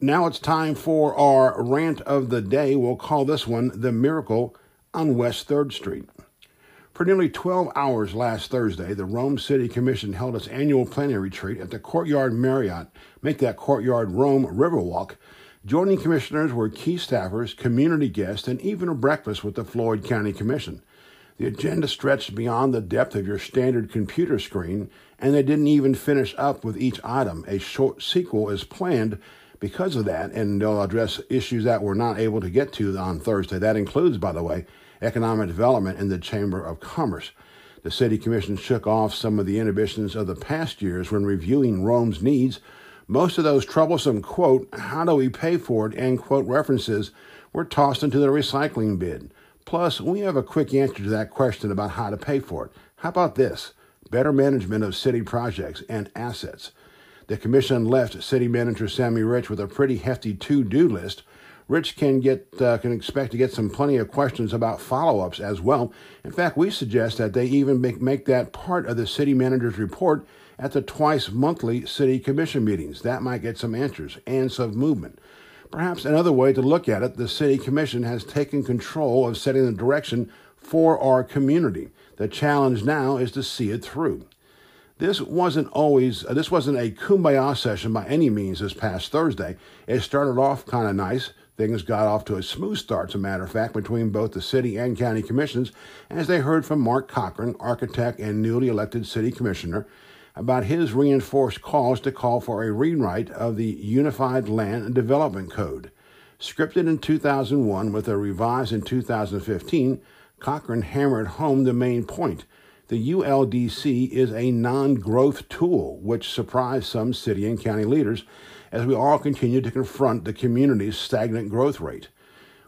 Now it's time for our rant of the day. We'll call this one The Miracle on West 3rd Street. For nearly 12 hours last Thursday, the Rome City Commission held its annual planning retreat at the Courtyard Marriott. Make that Courtyard Rome Riverwalk. Joining commissioners were key staffers, community guests, and even a breakfast with the Floyd County Commission. The agenda stretched beyond the depth of your standard computer screen, and they didn't even finish up with each item. A short sequel is planned because of that, and they'll address issues that we're not able to get to on Thursday. That includes, by the way, economic development in the Chamber of Commerce. The City Commission shook off some of the inhibitions of the past years when reviewing Rome's needs. Most of those troublesome, quote, how do we pay for it, end quote, references were tossed into the recycling bin. Plus, we have a quick answer to that question about how to pay for it. How about this? Better management of city projects and assets. The commission left City Manager Sammy Rich with a pretty hefty to-do list. Rich can get uh, can expect to get some plenty of questions about follow-ups as well. In fact, we suggest that they even make, make that part of the city manager's report at the twice monthly city commission meetings. That might get some answers and some movement. Perhaps another way to look at it, the city commission has taken control of setting the direction for our community. The challenge now is to see it through. This wasn't always, uh, this wasn't a kumbaya session by any means this past Thursday. It started off kind of nice. Things got off to a smooth start, as a matter of fact, between both the city and county commissions as they heard from Mark Cochran, architect and newly elected city commissioner, about his reinforced calls to call for a rewrite of the Unified Land Development Code. Scripted in 2001 with a revised in 2015, Cochran hammered home the main point the ULDC is a non growth tool, which surprised some city and county leaders as we all continue to confront the community's stagnant growth rate.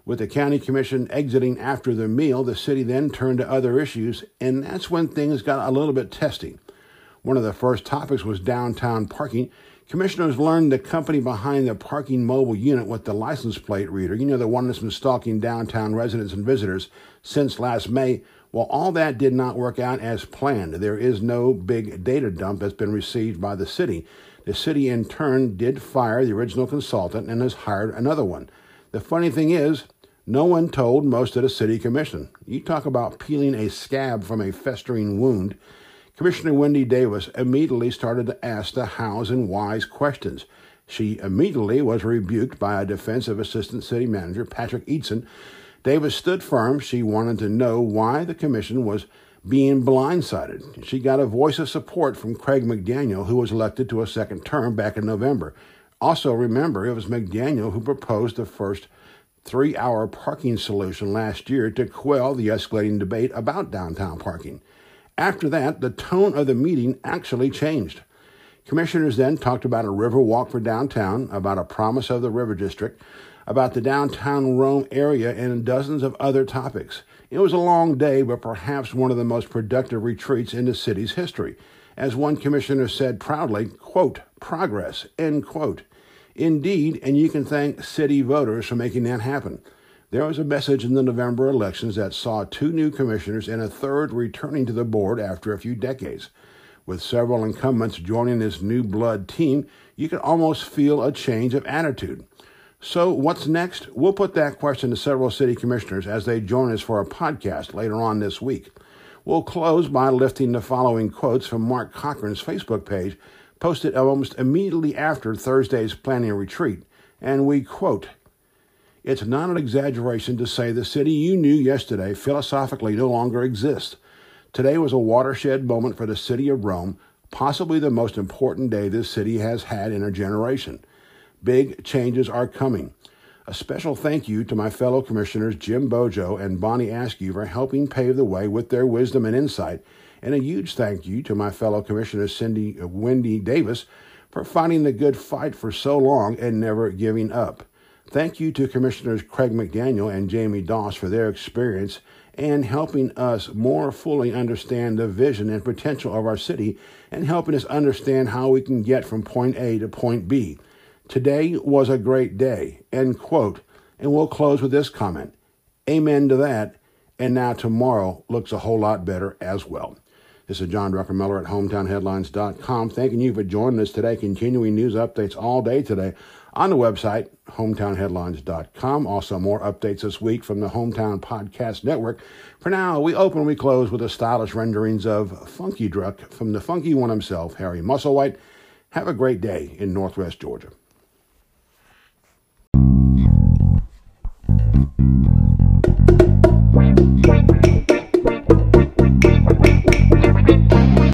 With the county commission exiting after the meal, the city then turned to other issues, and that's when things got a little bit testy. One of the first topics was downtown parking. Commissioners learned the company behind the parking mobile unit with the license plate reader, you know, the one that's been stalking downtown residents and visitors since last May, well, all that did not work out as planned. There is no big data dump that's been received by the city. The city, in turn, did fire the original consultant and has hired another one. The funny thing is, no one told most of the city commission. You talk about peeling a scab from a festering wound. Commissioner Wendy Davis immediately started to ask the hows and whys questions. She immediately was rebuked by a defensive assistant city manager, Patrick Eidson, Davis stood firm. She wanted to know why the commission was being blindsided. She got a voice of support from Craig McDaniel, who was elected to a second term back in November. Also, remember, it was McDaniel who proposed the first three hour parking solution last year to quell the escalating debate about downtown parking. After that, the tone of the meeting actually changed. Commissioners then talked about a river walk for downtown, about a promise of the river district, about the downtown Rome area and dozens of other topics. It was a long day, but perhaps one of the most productive retreats in the city's history. As one commissioner said proudly, quote, progress, end quote. Indeed, and you can thank city voters for making that happen. There was a message in the November elections that saw two new commissioners and a third returning to the board after a few decades. With several incumbents joining this new blood team, you can almost feel a change of attitude. So, what's next? We'll put that question to several city commissioners as they join us for a podcast later on this week. We'll close by lifting the following quotes from Mark Cochran's Facebook page, posted almost immediately after Thursday's planning retreat. And we quote It's not an exaggeration to say the city you knew yesterday philosophically no longer exists. Today was a watershed moment for the city of Rome, possibly the most important day this city has had in a generation. Big changes are coming. A special thank you to my fellow commissioners Jim Bojo and Bonny Askew for helping pave the way with their wisdom and insight, and a huge thank you to my fellow commissioner Cindy uh, Wendy Davis for fighting the good fight for so long and never giving up. Thank you to Commissioners Craig McDaniel and Jamie Doss for their experience and helping us more fully understand the vision and potential of our city and helping us understand how we can get from point A to point B. Today was a great day, end quote. And we'll close with this comment Amen to that. And now tomorrow looks a whole lot better as well. This is John Druckenmiller at HometownHeadlines.com. Thanking you for joining us today. Continuing news updates all day today on the website, HometownHeadlines.com. Also, more updates this week from the Hometown Podcast Network. For now, we open we close with the stylish renderings of Funky Druck from the funky one himself, Harry Musselwhite. Have a great day in Northwest Georgia.